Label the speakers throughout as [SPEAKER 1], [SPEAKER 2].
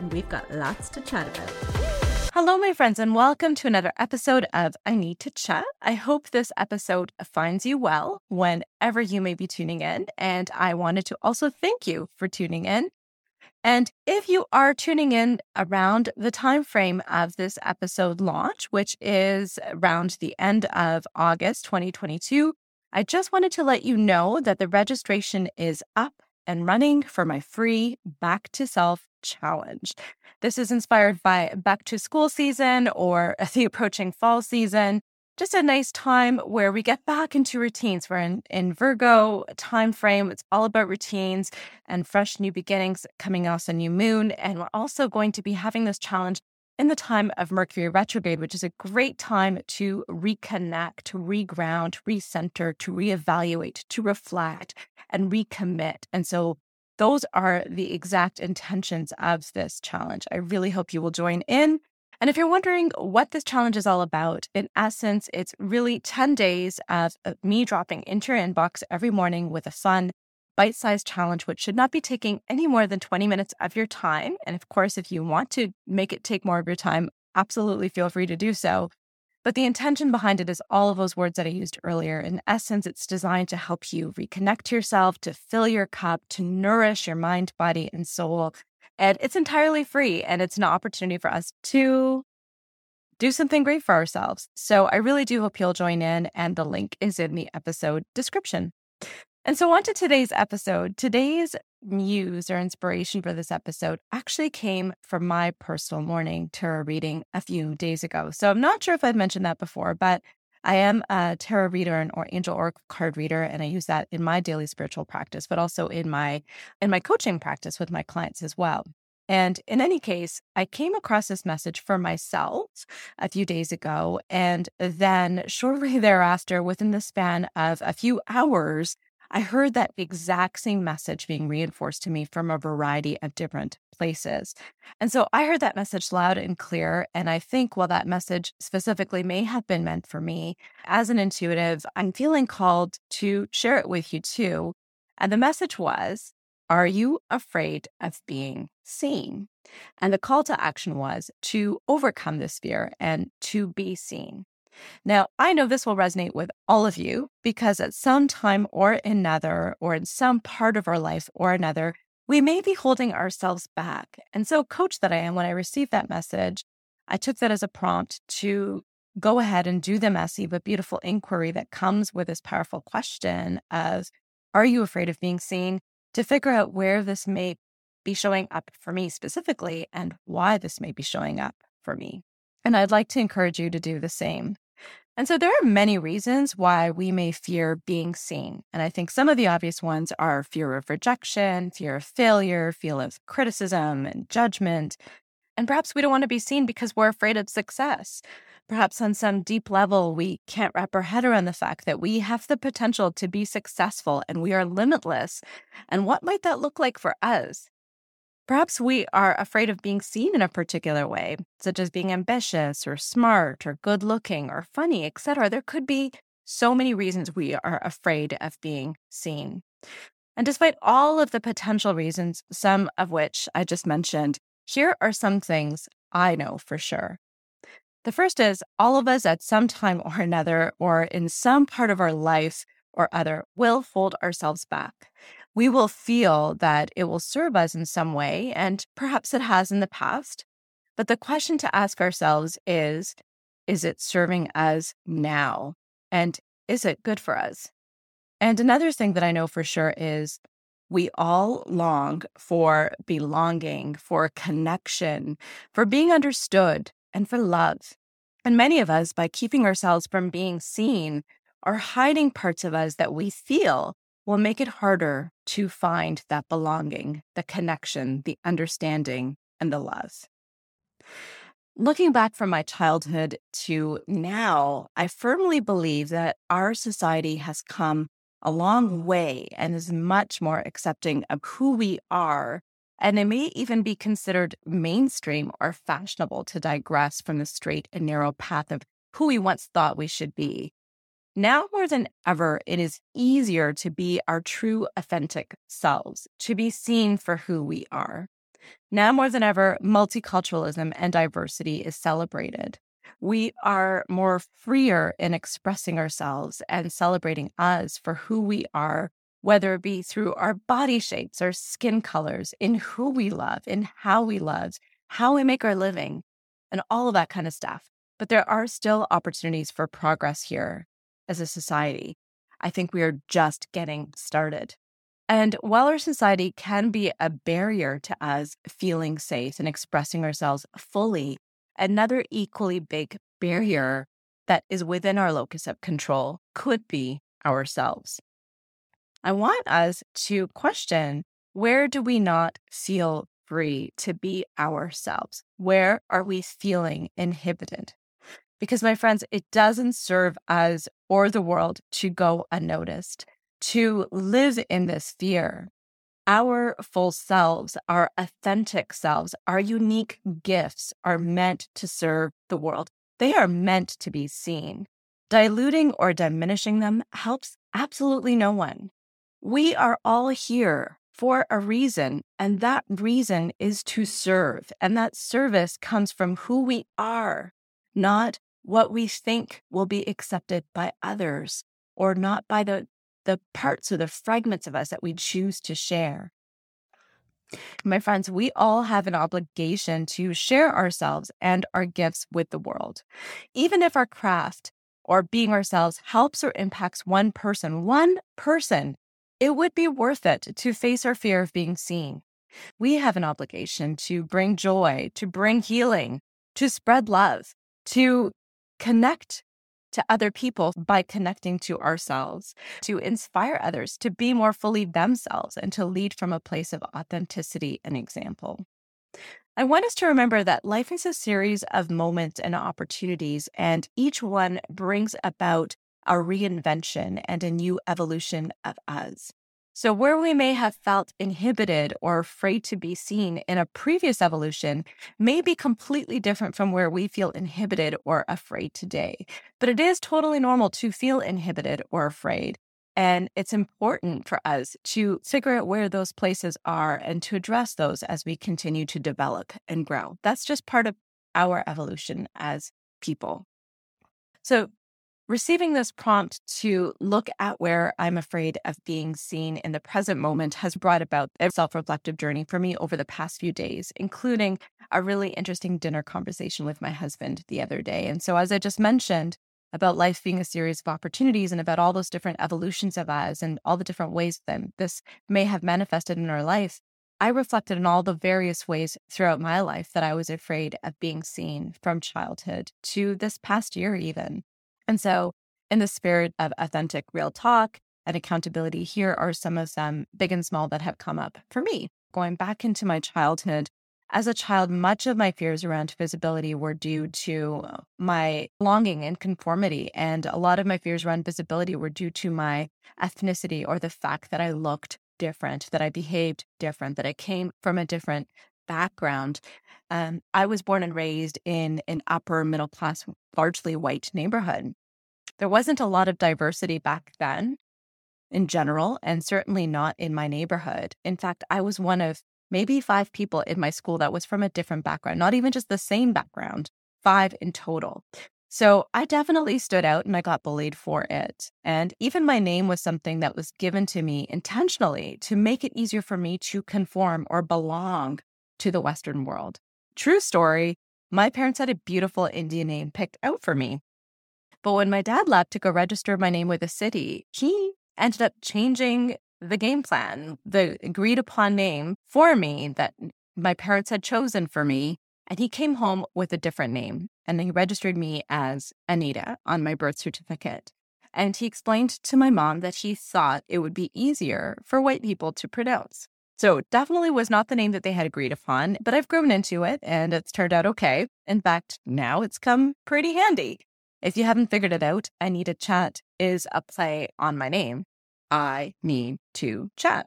[SPEAKER 1] and we've got lots to chat about. Hello, my friends, and welcome to another episode of I Need to Chat. I hope this episode finds you well whenever you may be tuning in. And I wanted to also thank you for tuning in. And if you are tuning in around the time frame of this episode launch, which is around the end of August 2022, I just wanted to let you know that the registration is up and running for my free Back to Self challenge. This is inspired by back to school season or the approaching fall season. Just a nice time where we get back into routines. We're in, in Virgo time frame. It's all about routines and fresh new beginnings coming off a new moon. And we're also going to be having this challenge in the time of Mercury retrograde, which is a great time to reconnect, to reground, recenter, to reevaluate, to reflect, and recommit. And so those are the exact intentions of this challenge. I really hope you will join in. And if you're wondering what this challenge is all about, in essence, it's really 10 days of me dropping into your inbox every morning with a fun, bite sized challenge, which should not be taking any more than 20 minutes of your time. And of course, if you want to make it take more of your time, absolutely feel free to do so. But the intention behind it is all of those words that I used earlier. In essence, it's designed to help you reconnect to yourself, to fill your cup, to nourish your mind, body, and soul. And it's entirely free and it's an opportunity for us to do something great for ourselves. So I really do hope you'll join in, and the link is in the episode description. And so, on to today's episode. Today's muse or inspiration for this episode actually came from my personal morning tarot reading a few days ago. So, I'm not sure if I've mentioned that before, but I am a tarot reader and or angel or card reader, and I use that in my daily spiritual practice, but also in my in my coaching practice with my clients as well. And in any case, I came across this message for myself a few days ago. And then shortly thereafter, within the span of a few hours, I heard that exact same message being reinforced to me from a variety of different places. And so I heard that message loud and clear. And I think while that message specifically may have been meant for me, as an intuitive, I'm feeling called to share it with you too. And the message was Are you afraid of being seen? And the call to action was to overcome this fear and to be seen. Now, I know this will resonate with all of you because at some time or another, or in some part of our life or another, we may be holding ourselves back. And so, coach that I am, when I received that message, I took that as a prompt to go ahead and do the messy but beautiful inquiry that comes with this powerful question of Are you afraid of being seen? To figure out where this may be showing up for me specifically and why this may be showing up for me. And I'd like to encourage you to do the same. And so there are many reasons why we may fear being seen. And I think some of the obvious ones are fear of rejection, fear of failure, fear of criticism and judgment. And perhaps we don't want to be seen because we're afraid of success. Perhaps on some deep level, we can't wrap our head around the fact that we have the potential to be successful and we are limitless. And what might that look like for us? Perhaps we are afraid of being seen in a particular way, such as being ambitious or smart or good looking or funny, etc. There could be so many reasons we are afraid of being seen. And despite all of the potential reasons, some of which I just mentioned, here are some things I know for sure. The first is all of us at some time or another, or in some part of our life or other, will hold ourselves back we will feel that it will serve us in some way, and perhaps it has in the past. But the question to ask ourselves is Is it serving us now? And is it good for us? And another thing that I know for sure is we all long for belonging, for connection, for being understood, and for love. And many of us, by keeping ourselves from being seen, are hiding parts of us that we feel will make it harder to find that belonging, the connection, the understanding, and the love. Looking back from my childhood to now, I firmly believe that our society has come a long way and is much more accepting of who we are. And it may even be considered mainstream or fashionable to digress from the straight and narrow path of who we once thought we should be. Now more than ever, it is easier to be our true, authentic selves, to be seen for who we are. Now more than ever, multiculturalism and diversity is celebrated. We are more freer in expressing ourselves and celebrating us for who we are, whether it be through our body shapes, our skin colors, in who we love, in how we love, how we make our living, and all of that kind of stuff. But there are still opportunities for progress here as a society. I think we are just getting started. And while our society can be a barrier to us feeling safe and expressing ourselves fully, another equally big barrier that is within our locus of control could be ourselves. I want us to question where do we not feel free to be ourselves? Where are we feeling inhibited? Because, my friends, it doesn't serve us or the world to go unnoticed to live in this fear. Our full selves, our authentic selves, our unique gifts are meant to serve the world. They are meant to be seen. Diluting or diminishing them helps absolutely no one. We are all here for a reason, and that reason is to serve. And that service comes from who we are, not what we think will be accepted by others or not by the the parts or the fragments of us that we choose to share. My friends, we all have an obligation to share ourselves and our gifts with the world. Even if our craft or being ourselves helps or impacts one person, one person, it would be worth it to face our fear of being seen. We have an obligation to bring joy, to bring healing, to spread love, to connect to other people by connecting to ourselves, to inspire others to be more fully themselves and to lead from a place of authenticity and example. I want us to remember that life is a series of moments and opportunities, and each one brings about a reinvention and a new evolution of us. So, where we may have felt inhibited or afraid to be seen in a previous evolution may be completely different from where we feel inhibited or afraid today. But it is totally normal to feel inhibited or afraid. And it's important for us to figure out where those places are and to address those as we continue to develop and grow. That's just part of our evolution as people. So, Receiving this prompt to look at where I'm afraid of being seen in the present moment has brought about a self reflective journey for me over the past few days, including a really interesting dinner conversation with my husband the other day. And so, as I just mentioned, about life being a series of opportunities and about all those different evolutions of us and all the different ways that this may have manifested in our life, I reflected on all the various ways throughout my life that I was afraid of being seen from childhood to this past year, even. And so, in the spirit of authentic, real talk and accountability, here are some of them, big and small, that have come up for me. Going back into my childhood, as a child, much of my fears around visibility were due to my longing and conformity. And a lot of my fears around visibility were due to my ethnicity or the fact that I looked different, that I behaved different, that I came from a different background. Um, I was born and raised in an upper middle class, largely white neighborhood there wasn't a lot of diversity back then in general, and certainly not in my neighborhood. In fact, I was one of maybe five people in my school that was from a different background, not even just the same background, five in total. So I definitely stood out and I got bullied for it. And even my name was something that was given to me intentionally to make it easier for me to conform or belong to the Western world. True story. My parents had a beautiful Indian name picked out for me. But when my dad left to go register my name with the city, he ended up changing the game plan, the agreed upon name for me that my parents had chosen for me. And he came home with a different name and he registered me as Anita on my birth certificate. And he explained to my mom that he thought it would be easier for white people to pronounce. So definitely was not the name that they had agreed upon, but I've grown into it and it's turned out okay. In fact, now it's come pretty handy. If you haven't figured it out, I Need to Chat is a play on my name. I need to chat.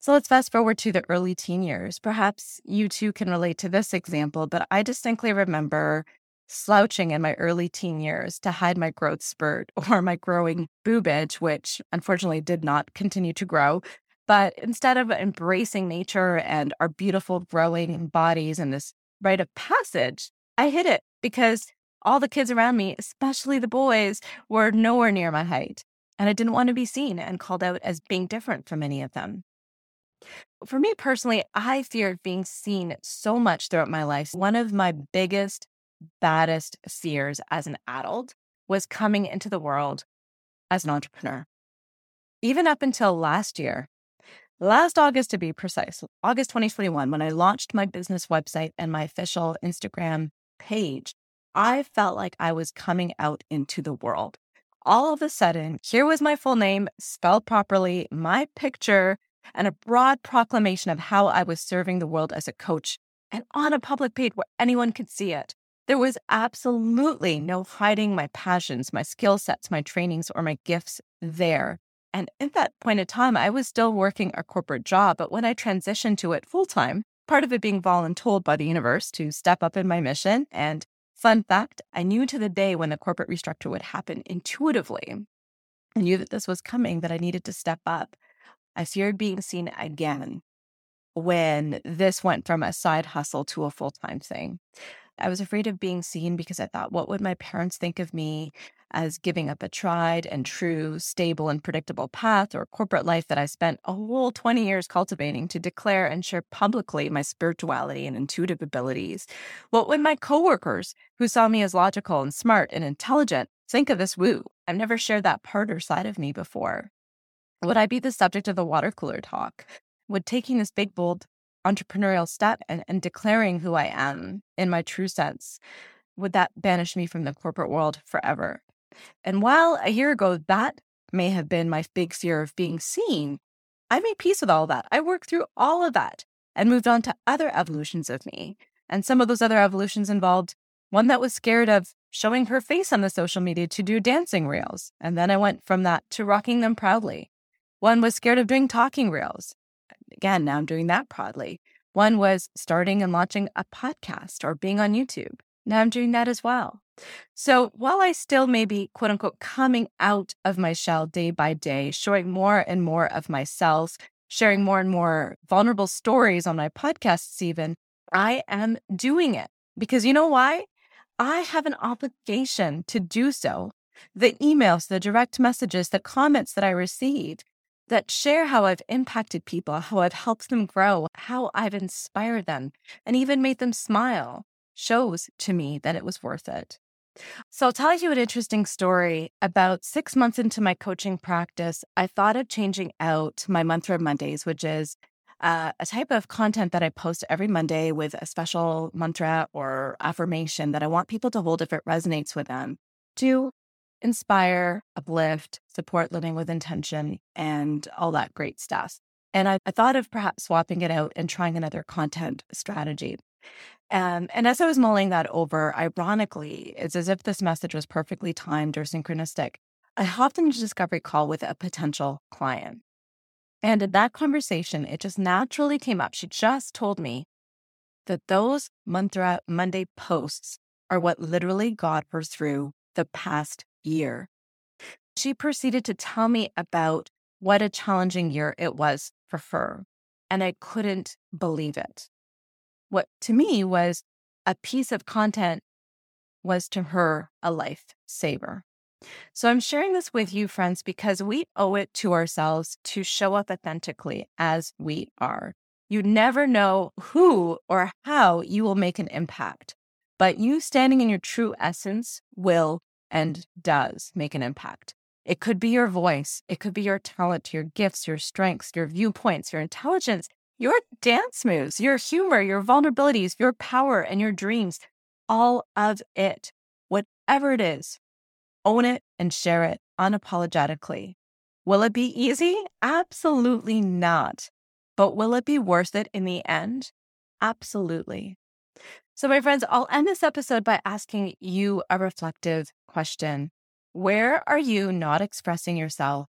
[SPEAKER 1] So let's fast forward to the early teen years. Perhaps you too can relate to this example, but I distinctly remember slouching in my early teen years to hide my growth spurt or my growing boobage, which unfortunately did not continue to grow. But instead of embracing nature and our beautiful growing bodies and this rite of passage, I hid it because all the kids around me, especially the boys, were nowhere near my height. And I didn't want to be seen and called out as being different from any of them. For me personally, I feared being seen so much throughout my life. One of my biggest, baddest fears as an adult was coming into the world as an entrepreneur. Even up until last year, last August to be precise, August 2021, when I launched my business website and my official Instagram page, I felt like I was coming out into the world. All of a sudden, here was my full name spelled properly, my picture, and a broad proclamation of how I was serving the world as a coach and on a public page where anyone could see it. There was absolutely no hiding my passions, my skill sets, my trainings, or my gifts there. And at that point in time, I was still working a corporate job. But when I transitioned to it full time, part of it being voluntold by the universe to step up in my mission. And fun fact, I knew to the day when the corporate restructure would happen intuitively. I knew that this was coming, that I needed to step up. I feared being seen again when this went from a side hustle to a full time thing. I was afraid of being seen because I thought, what would my parents think of me as giving up a tried and true, stable and predictable path or corporate life that I spent a whole 20 years cultivating to declare and share publicly my spirituality and intuitive abilities? What would my coworkers, who saw me as logical and smart and intelligent, think of this woo? I've never shared that part or side of me before. Would I be the subject of the water cooler talk? Would taking this big, bold entrepreneurial step and, and declaring who I am in my true sense, would that banish me from the corporate world forever? And while a year ago that may have been my big fear of being seen, I made peace with all that. I worked through all of that and moved on to other evolutions of me. And some of those other evolutions involved one that was scared of showing her face on the social media to do dancing reels. And then I went from that to rocking them proudly. One was scared of doing talking reels. Again, now I'm doing that proudly. One was starting and launching a podcast or being on YouTube. Now I'm doing that as well. So while I still may be quote unquote coming out of my shell day by day, showing more and more of myself, sharing more and more vulnerable stories on my podcasts, even, I am doing it because you know why? I have an obligation to do so. The emails, the direct messages, the comments that I receive, that share how I've impacted people, how I've helped them grow, how I've inspired them, and even made them smile shows to me that it was worth it. So, I'll tell you an interesting story. About six months into my coaching practice, I thought of changing out my Mantra Mondays, which is uh, a type of content that I post every Monday with a special mantra or affirmation that I want people to hold if it resonates with them, to inspire, uplift, support living with intention, and all that great stuff. And I, I thought of perhaps swapping it out and trying another content strategy. Um, and as I was mulling that over, ironically, it's as if this message was perfectly timed or synchronistic. I hopped into a discovery call with a potential client. And in that conversation, it just naturally came up. She just told me that those Mantra Monday posts are what literally got her through the past year. She proceeded to tell me about what a challenging year it was for her. And I couldn't believe it. What to me was a piece of content was to her a lifesaver. So I'm sharing this with you, friends, because we owe it to ourselves to show up authentically as we are. You never know who or how you will make an impact, but you standing in your true essence will and does make an impact. It could be your voice, it could be your talent, your gifts, your strengths, your viewpoints, your intelligence, your dance moves, your humor, your vulnerabilities, your power, and your dreams. All of it, whatever it is, own it and share it unapologetically. Will it be easy? Absolutely not. But will it be worth it in the end? Absolutely. So, my friends, I'll end this episode by asking you a reflective question. Where are you not expressing yourself?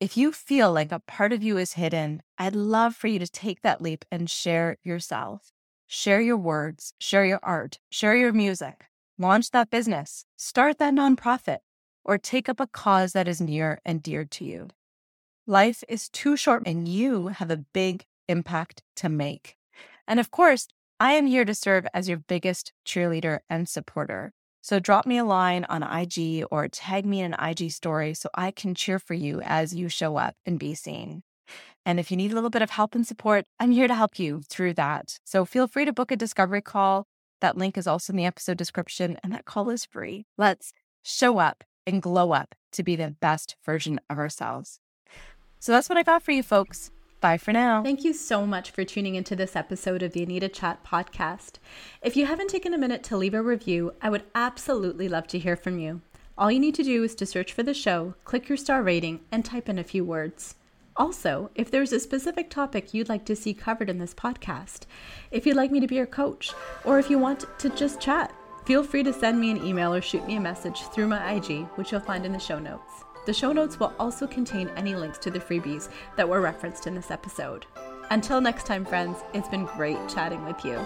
[SPEAKER 1] If you feel like a part of you is hidden, I'd love for you to take that leap and share yourself. Share your words, share your art, share your music, launch that business, start that nonprofit, or take up a cause that is near and dear to you. Life is too short and you have a big impact to make. And of course, I am here to serve as your biggest cheerleader and supporter. So drop me a line on IG or tag me in an IG story so I can cheer for you as you show up and be seen. And if you need a little bit of help and support, I'm here to help you through that. So feel free to book a discovery call. That link is also in the episode description, and that call is free. Let's show up and glow up to be the best version of ourselves. So that's what I got for you, folks. Bye for now.
[SPEAKER 2] Thank you so much for tuning into this episode of the Anita Chat podcast. If you haven't taken a minute to leave a review, I would absolutely love to hear from you. All you need to do is to search for the show, click your star rating, and type in a few words. Also, if there's a specific topic you'd like to see covered in this podcast, if you'd like me to be your coach, or if you want to just chat, feel free to send me an email or shoot me a message through my IG, which you'll find in the show notes. The show notes will also contain any links to the freebies that were referenced in this episode. Until next time, friends, it's been great chatting with you.